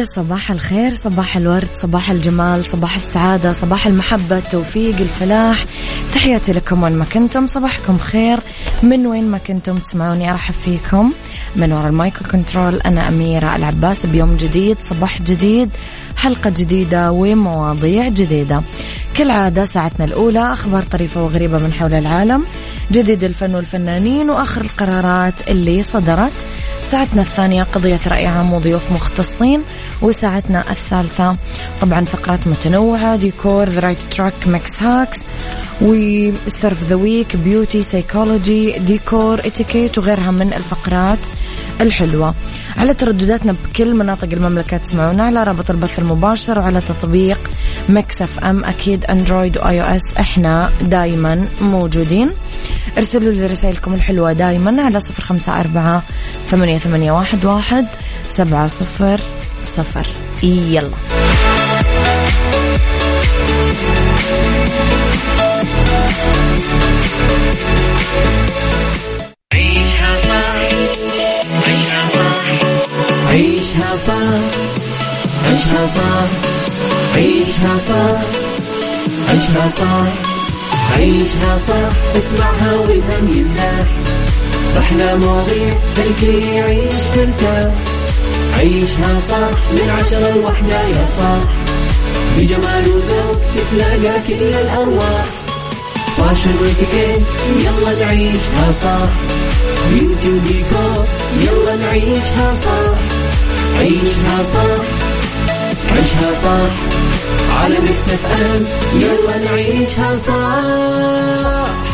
يا صباح الخير صباح الورد صباح الجمال صباح السعادة صباح المحبة التوفيق الفلاح. تحياتي لكم وين ما كنتم صباحكم خير. من وين ما كنتم تسمعوني أرحب فيكم. من وراء ال mic وال control أنا أميرة العباس. بيوم جديد صباح جديد حلقة جديدة ومواضيع جديدة. كالعادة ساعتنا الأولى أخبار طريفة وغريبة من حول العالم. جديد الفن والفنانين وآخر القرارات اللي صدرت. ساعتنا الثانية قضية رأي عام وضيوف مختصين. وساعتنا الثالثة. طبعا فقرات متنوعة ديكور the right track mix hacks و surf the web beauty psychology ديكور اتيكيت وغيرها من الفقرات الحلوة. على تردداتنا بكل مناطق المملكة تسمعونا على رابط البث المباشر وعلى تطبيق Mix FM. أكيد Android و iOS إحنا دايما موجودين. ارسلوا لي رسائلكم الحلوة دايما على صفر خمسة أربعة ثمانية, ثمانية واحد, واحد سبعة صفر صفر. يلا. عيشها صح عيشها صح عيشها صح عيشها صح عيشها صح عيشها صح عيشها اسمعها والهم ينزاح أحلى مواضيع خلي يعيش ترتاح عيشها صح من عشرة لوحدة يا صاح بجمال وذوق تتلاقى كل الأرواح. فاشل واتيكيت يلا نعيشها صح بيوتي وديكور يلا نعيشها صح عيشها صح عيشها صح على Mix FM يلا نعيشها صح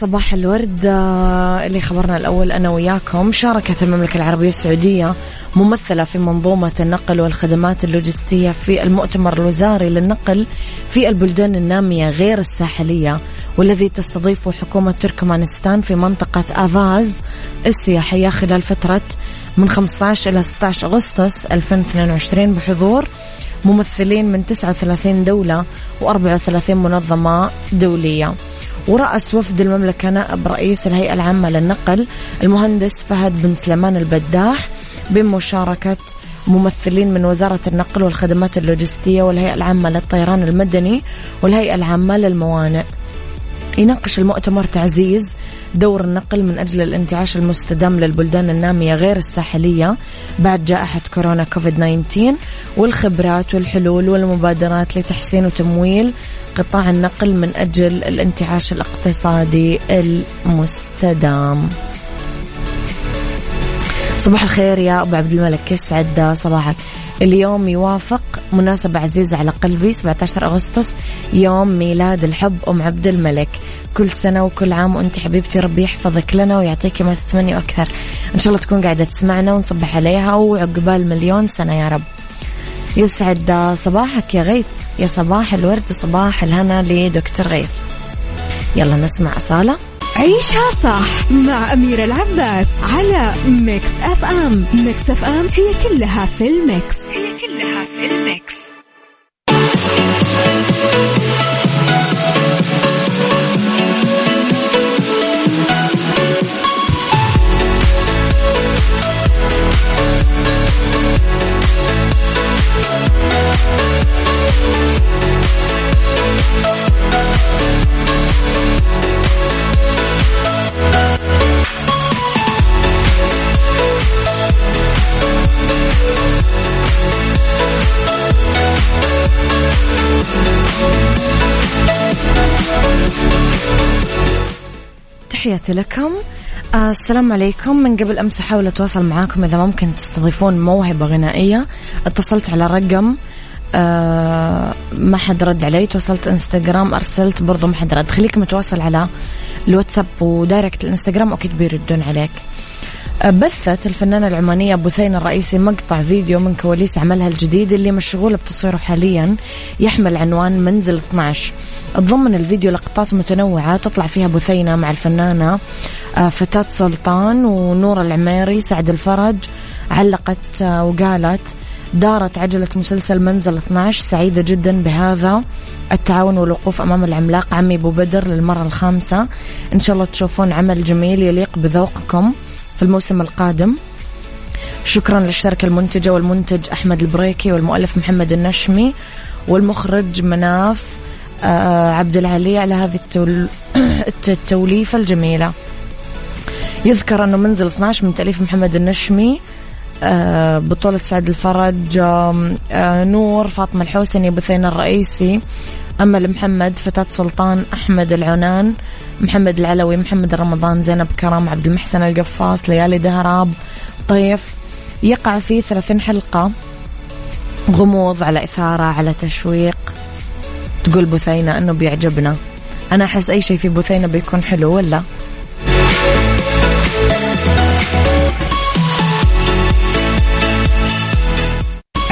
صباح الورد. آه، اللي خبرنا الأول أنا وياكم. شاركت المملكة العربية السعودية ممثلة في منظومة النقل والخدمات اللوجستية في المؤتمر الوزاري للنقل في البلدان النامية غير الساحلية والذي تستضيفه حكومة تركمانستان في منطقة آفاز السياحية خلال فترة من 15 إلى 16 أغسطس 2022 بحضور. ممثلين من 39 دولة و34 منظمة دولية. ورأس وفد المملكة نائب رئيس الهيئة العامة للنقل المهندس فهد بن سليمان البداح بمشاركة ممثلين من وزارة النقل والخدمات اللوجستية والهيئة العامة للطيران المدني والهيئة العامة للموانئ. يناقش المؤتمر تعزيز دور النقل من أجل الانتعاش المستدام للبلدان النامية غير الساحلية بعد جائحة كورونا كوفيد 19 والخبرات والحلول والمبادرات لتحسين وتمويل قطاع النقل من أجل الانتعاش الاقتصادي المستدام. صباح الخير يا أبو عبد الملك يسعد صباحك. اليوم يوافق مناسبة عزيزة على قلبي 17 أغسطس يوم ميلاد الحب أم عبد الملك. كل سنة وكل عام وأنت حبيبتي ربي يحفظك لنا ويعطيك ما تتمني أكثر. إن شاء الله تكون قاعدة تسمعنا ونصبح عليها وعقبال مليون سنة يا رب. يسعد صباحك يا غيث. يا صباح الورد وصباح الهنا لدكتور غيث. يلا نسمع أصالة. عيشها صح مع أميرة العباس على Mix FM Mix FM هي كلها في ال mix. هي كلها في ال mix. تحياتي لكم. آه السلام عليكم. من قبل أمس أحاول أتواصل معاكم إذا ممكن تستضيفون موهبة غنائية. اتصلت على رقم آه ما حد رد علي. تواصلت إنستغرام أرسلت برضو ما حد رد. خليك متواصل على الواتساب ودايركت الإنستغرام أكيد بيردون عليك. بثت الفنانة العمانية بثين الرئيسي مقطع فيديو من كواليس عملها الجديد اللي مشغولة بتصويره حاليا يحمل عنوان منزل 12 تضمن الفيديو لقطات متنوعة تطلع فيها بثينة مع الفنانة آه، فتاة سلطان ونور العميري سعد الفرج علقت آه، وقالت دارت عجلة مسلسل منزل 12 سعيدة جدا بهذا التعاون والوقوف أمام العملاق عمي أبو بدر للمرة الخامسة. إن شاء الله تشوفون عمل جميل يليق بذوقكم. في الموسم القادم. شكرا للشركة المنتجة والمنتج أحمد البريكي والمؤلف محمد النشمي والمخرج مناف آه، عبد العلي على هذه التوليفة الجميلة. يذكر أنه منزل 12 من تأليف محمد النشمي بطولة سعد الفرج آه، نور فاطمة الحوسني بثين الرئيسي أمل محمد فتاة سلطان أحمد العنان محمد العلوي محمد رمضان زينب كرم عبد المحسن القفاص ليالي دهراب طيف. يقع في 30 حلقة. غموض على إثارة على تشويق. تقول بثينة أنه بيعجبنا. أنا أحس أي شيء في بثينة بيكون حلو ولا؟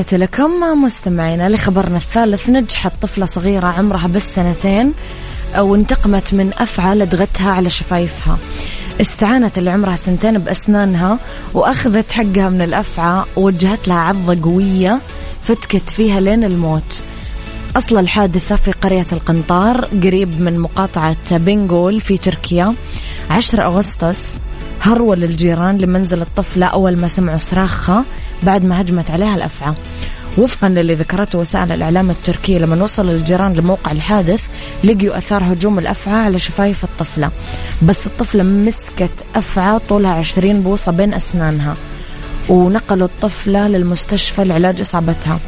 تحياتي لكم مستمعينا لخبرنا الثالث نجحت طفلة صغيرة عمرها بس سنتين وانتقمت من أفعى لدغتها على شفايفها. استعانت اللي عمرها سنتين بأسنانها وأخذت حقها من الأفعى ووجهت لها عضة قوية فتكت فيها لين الموت. أصل الحادثة في قرية القنطار قريب من مقاطعة بنغول في تركيا 10 أغسطس هرول الجيران لمنزل الطفلة أول ما سمعوا صراخها. بعد ما هجمت عليها الأفعى. وفقا للي ذكرته وسائل الإعلام التركية لما وصل الجيران لموقع الحادث لقيوا أثار هجوم الأفعى على شفايف الطفلة. بس الطفلة مسكت أفعى طولها 20 بوصة بين أسنانها ونقلوا الطفلة للمستشفى لعلاج إصابتها.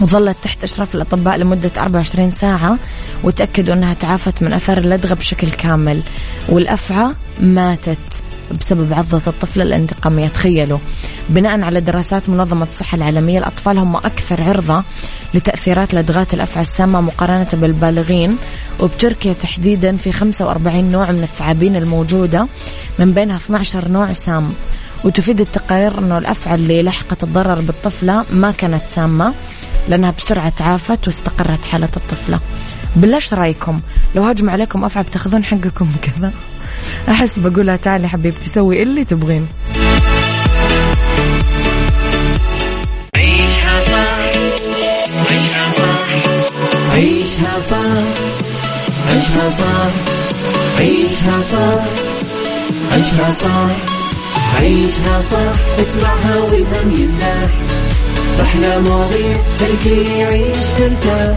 وظلت تحت إشراف الأطباء لمدة 24 ساعة وتأكدوا أنها تعافت من أثار اللدغة بشكل كامل. والأفعى ماتت. بسبب عضة الطفل الانتقامية تخيلوا بناء على دراسات منظمة الصحة العالمية الأطفال هم أكثر عرضة لتأثيرات لدغات الأفعى السامة مقارنة بالبالغين. وبتركيا تحديدا في 45 نوع من الثعابين الموجودة من بينها 12 نوع سام. وتفيد التقارير أنه الأفعى اللي لحقت الضرر بالطفلة ما كانت سامة لأنها بسرعة تعافت واستقرت حالة الطفلة. بالله رأيكم؟ لو هاجم عليكم أفعى بتاخذون حقكم كذا. أحس بقولها تعالي حبيبتي سوي اللي تبغين. عيشها صح عيشها صح عيشها صح عيشها صح عيشها صح عيشها صح عيشها صح اسمعها والهم ينزاح. أحلى مواضيع الكل يعيش ترتاح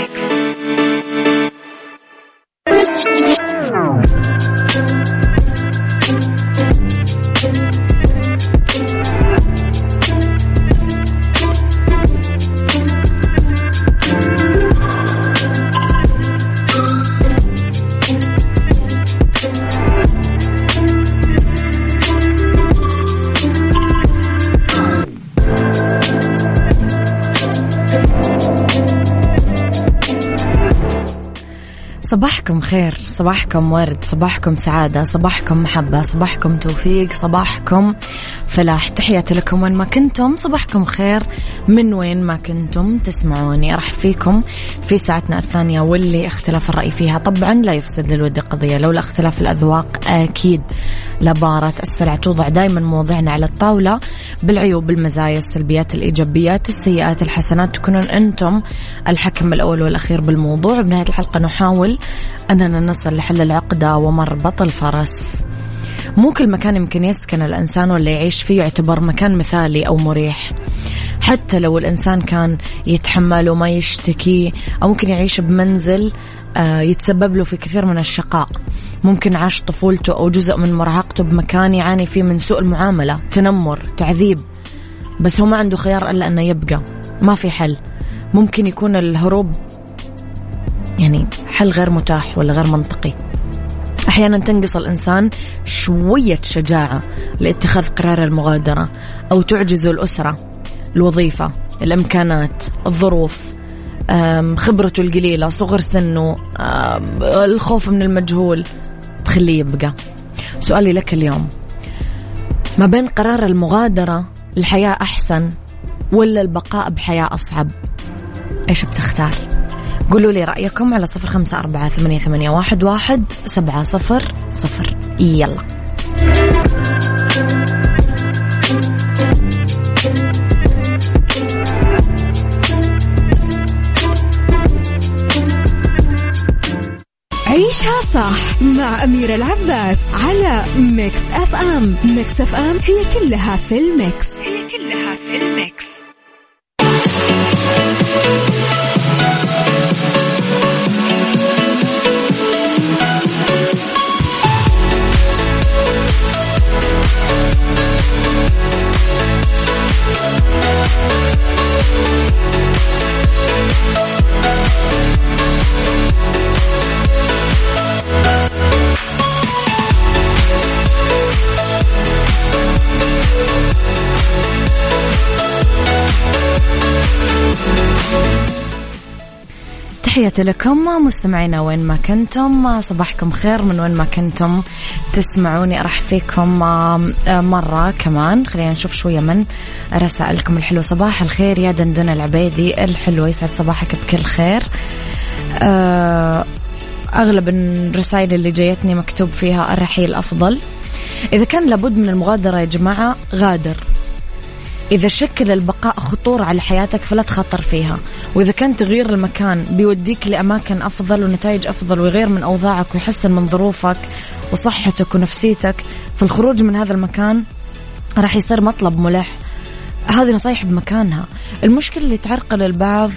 صباحكم خير صباحكم ورد صباحكم سعادة صباحكم محبة صباحكم توفيق صباحكم فلاح تحياتي لكم وين ما كنتم صباحكم خير من وين ما كنتم تسمعوني. أرحب فيكم في ساعتنا الثانية واللي اختلاف الرأي فيها. طبعا لا يفسد للود قضية لولا اختلاف الأذواق أكيد لبارة السلع توضع دائما مواضيعنا على الطاولة بالعيوب المزايا السلبيات الإيجابيات السيئات الحسنات. تكونون أنتم الحكم الأول والأخير بالموضوع. بنهاية الحلقة نحاول أننا نصل لحل العقدة ومربط الفرس. مو كل مكان يمكن يسكن الإنسان ولا يعيش فيه يعتبر مكان مثالي أو مريح. حتى لو الإنسان كان يتحمل وما يشتكي أو ممكن يعيش بمنزل آه، يتسبب له في كثير من الشقاء. ممكن عاش طفولته أو جزء من مراهقته بمكان يعاني فيه من سوء المعاملة تنمر تعذيب. بس هو ما عنده خيار إلا أنه يبقى. ما في حل. ممكن يكون الهروب يعني حل غير متاح ولا غير منطقي. أحيانا تنقص الإنسان شوية شجاعة لاتخاذ قرار المغادرة أو تعجزه الأسرة الوظيفة الإمكانات الظروف خبرته القليلة صغر سنه الخوف من المجهول تخليه يبقى سؤالي لك اليوم ما بين قرار المغادرة الحياة أحسن ولا البقاء بحياة أصعب إيش بتختار؟ قولوا لي رأيكم على صفر خمسة أربعة ثمانية, ثمانية واحد, واحد سبعة صفر صفر. يلا. عيشها صح مع أميرة العباس على Mix FM. Mix FM هي كلها في ال mix. هي كلها في ال mix. تحياتي لكم مستمعينا وين ما كنتم صباحكم خير من وين ما كنتم تسمعوني أرح فيكم آه، مرة كمان. خلينا نشوف شوية من رسائلكم. الحلوة صباح الخير يا دندن العبيدي. الحلوة يسعد صباحك بكل خير. آه، أغلب الرسائل اللي جايتني مكتوب فيها الرحيل أفضل. إذا كان لابد من المغادرة يا جماعة غادر. إذا شكل البقاء خطورة على حياتك فلا تخاطر فيها. وإذا كان تغيير المكان بيوديك لأماكن أفضل ونتائج أفضل ويغير من أوضاعك ويحسن من ظروفك وصحتك ونفسيتك. فالخروج من هذا المكان راح يصير مطلب ملح. هذه نصايح بمكانها. المشكلة اللي تعرقل البعض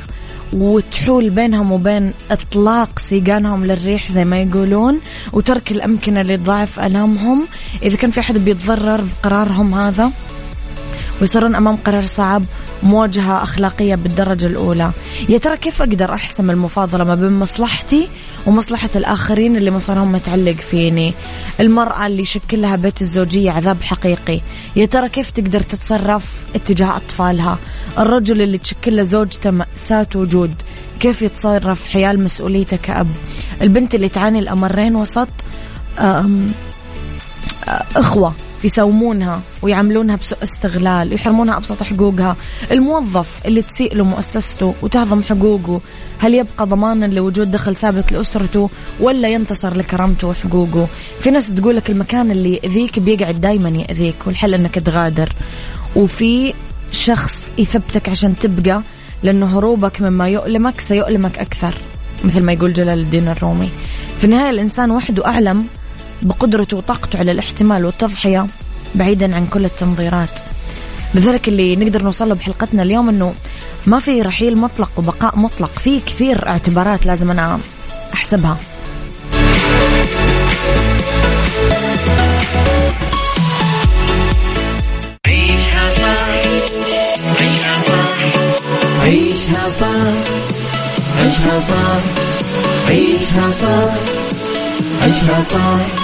وتحول بينهم وبين إطلاق سيقانهم للريح زي ما يقولون وترك الأمكنة اللي تضاعف ألامهم. إذا كان في أحد بيتضرر بقرارهم هذا ويصيرون أمام قرار صعب مواجهة أخلاقية بالدرجة الأولى. يا ترى كيف أقدر أحسم المفاضلة ما بين مصلحتي ومصلحة الآخرين اللي مصيرهم متعلق فيني؟ المرأة اللي يشكل لها بيت الزوجية عذاب حقيقي. يا ترى كيف تقدر تتصرف اتجاه أطفالها؟ الرجل اللي تشكل له زوجته مأساة وجود. كيف يتصرف حيال مسؤوليته كأب؟ البنت اللي تعاني الأمرين وسط أخوة. يساومونها ويعاملونها بسوء استغلال ويحرمونها أبسط حقوقها. الموظف اللي تسيء له مؤسسته وتهضم حقوقه هل يبقى ضمانا لوجود دخل ثابت لأسرته ولا ينتصر لكرامته وحقوقه؟ في ناس تقول لك المكان اللي ياذيك بيقعد دائما يأذيك والحل إنك تغادر. وفي شخص يثبتك عشان تبقى لأنه هروبك مما يؤلمك سيؤلمك أكثر مثل ما يقول جلال الدين الرومي. في النهاية الإنسان وحده أعلم بقدرته وطاقته على الاحتمال والتضحية بعيدا عن كل التنظيرات. لذلك اللي نقدر نوصل بحلقتنا اليوم إنه ما في رحيل مطلق وبقاء مطلق في كثير اعتبارات لازم أنا أحسبها. عيشها صح عيشها صح عيشها صح عيشها صح عيشها صح عيشها صح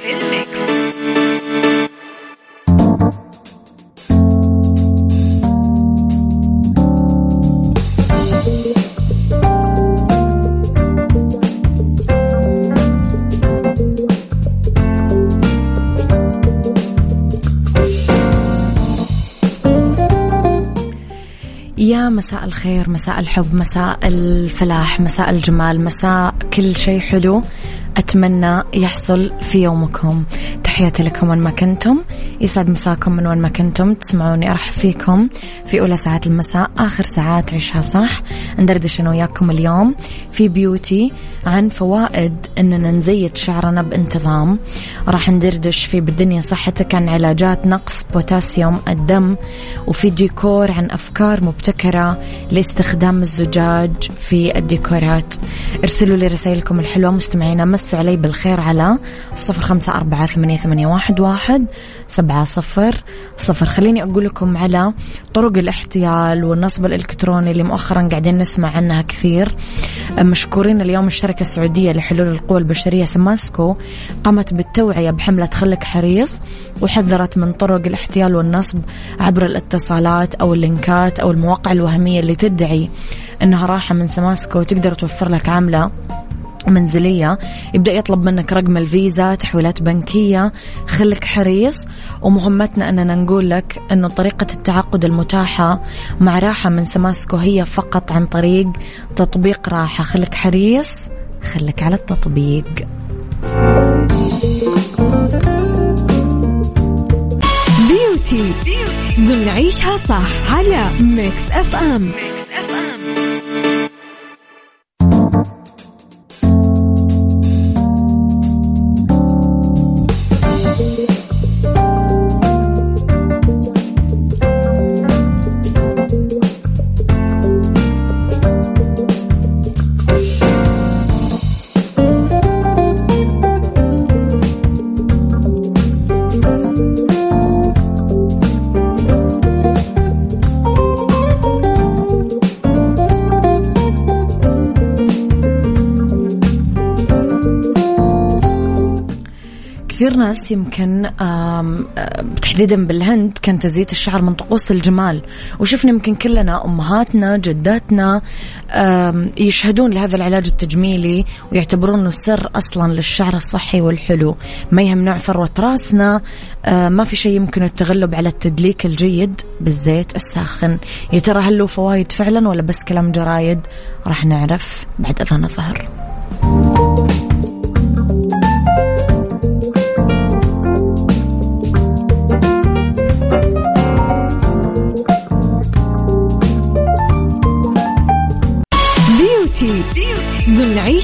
في يا مساء الخير مساء الحب مساء الفلاح مساء الجمال مساء كل شيء حلو. أتمنى يحصل في يومكم. تحياتي لكم وين ما كنتم. يسعد مساكم من وين ما كنتم. تسمعوني أرحب فيكم في أولى ساعات المساء آخر ساعات عيشها صح. ندردش أنا وياكم اليوم في beauty. عن فوائد أننا نزيت شعرنا بانتظام. راح ندردش في بالدنيا صحتك عن علاجات نقص بوتاسيوم الدم وفي ديكور عن أفكار مبتكرة لاستخدام الزجاج في الديكورات. ارسلوا لي رسائلكم الحلوة مستمعينا مسوا علي بالخير على صفر خمسة أربعة ثمانية واحد. سبعة صفر. صفر. خليني أقول لكم على طرق الاحتيال والنصب الإلكتروني اللي مؤخرا قاعدين نسمع عنها كثير. مشكورين اليوم الشركة السعودية لحلول القوى البشرية سماسكو. قامت بالتوعية بحملة خلك حريص وحذرت من طرق الاحتيال والنصب عبر الاتصالات أو ال links أو المواقع الوهمية اللي تدعي أنها راحة من سماسكو وتقدر توفر لك عملة. منزلية. يبدأ يطلب منك رقم الفيزا تحويلات بنكية. خليك حريص. ومهمتنا أننا نقول لك أنه طريقة التعاقد المتاحة مع راحة من سماسكو هي فقط عن طريق تطبيق راحة. خليك حريص خليك على التطبيق. بيوتي بنعيشها صح على ميكس اف ام ميكس ناس يمكن تحديدا بالهند كان تزييت الشعر من طقوس الجمال. وشفنا يمكن كلنا أمهاتنا جداتنا يشهدون لهذا العلاج التجميلي ويعتبرونه سر أصلا للشعر الصحي والحلو. ما يهم نوع ثروة راسنا ما في شيء يمكن التغلب على التدليك الجيد بالزيت الساخن. يا ترى هل له فوائد فعلا ولا بس كلام جرايد؟ راح نعرف بعد أذان الظهر.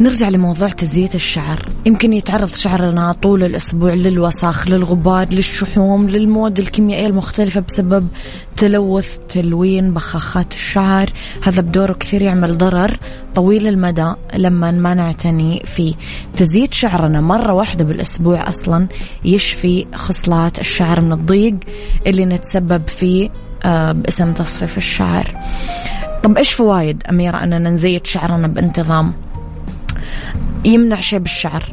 نرجع لموضوع تزييت الشعر. يمكن يتعرض شعرنا طول الأسبوع للوسخ للغبار للشحوم للمواد الكيميائية المختلفة بسبب تلوث تلوين بخاخات الشعر. هذا بدوره كثير يعمل ضرر طويل المدى لما ما نعتني فيه تزييت شعرنا. مرة واحدة بالأسبوع أصلا يشفي خصلات الشعر من الضيق اللي نتسبب فيه آه، باسم تصريف الشعر. طب إيش فوائد أميرة أننا نزيت شعرنا بانتظام؟ يمنع شيب الشعر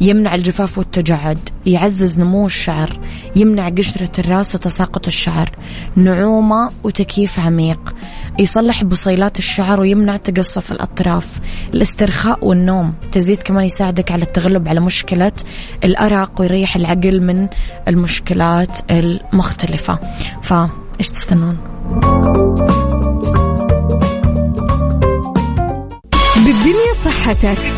يمنع الجفاف والتجعد يعزز نمو الشعر يمنع قشرة الراس وتساقط الشعر نعومة وتكييف عميق يصلح بصيلات الشعر ويمنع تقصف الأطراف. الاسترخاء والنوم تزيد كمان يساعدك على التغلب على مشكلة الأرق ويريح العقل من المشكلات المختلفة. فإيش تستنون؟ بالدنيا صحتك بالدنيا صحتك.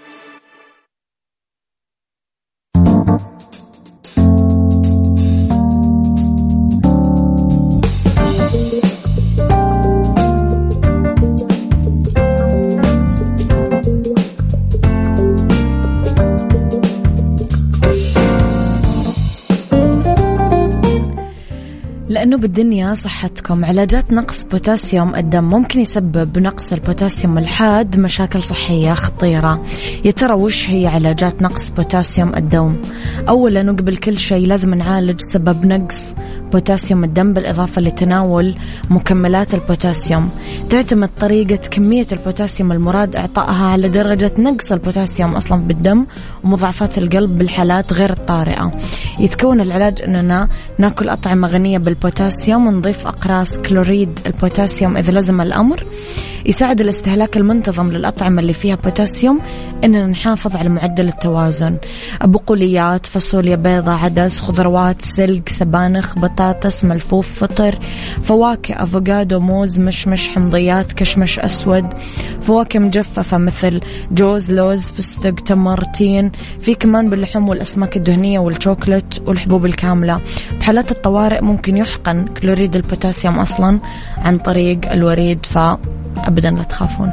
لأنه بالدنيا صحتكم. علاجات نقص بوتاسيوم الدم ممكن يسبب نقص البوتاسيوم الحاد مشاكل صحية خطيرة. يا ترى وش هي علاجات نقص بوتاسيوم الدم؟ أولا وقبل كل شيء لازم نعالج سبب نقص بوتاسيوم الدم بالإضافة لتناول مكملات البوتاسيوم. تعتمد طريقة كمية البوتاسيوم المراد إعطائها على درجة نقص البوتاسيوم أصلا بالدم ومضاعفات القلب بالحالات غير الطارئة. يتكون العلاج أننا ناكل أطعمة غنية بالبوتاسيوم ونضيف أقراص كلوريد. البوتاسيوم إذا لزم الأمر يساعد الاستهلاك المنتظم للأطعمة اللي فيها بوتاسيوم إننا نحافظ على معدل التوازن. بقوليات فاصوليا بيضة عدس خضروات سلق سبانخ بطاطس ملفوف فطر فواكه أفوكادو موز مشمش حمضيات كشمش أسود فواكه مجففة مثل جوز لوز فستق تمر تين. في كمان باللحوم والأسماك الدهنية والشوكولات والحبوب الكاملة. بحالات الطوارئ ممكن يحقن كلوريد البوتاسيوم أصلا عن طريق الوريد ف أبدا لا تخافون.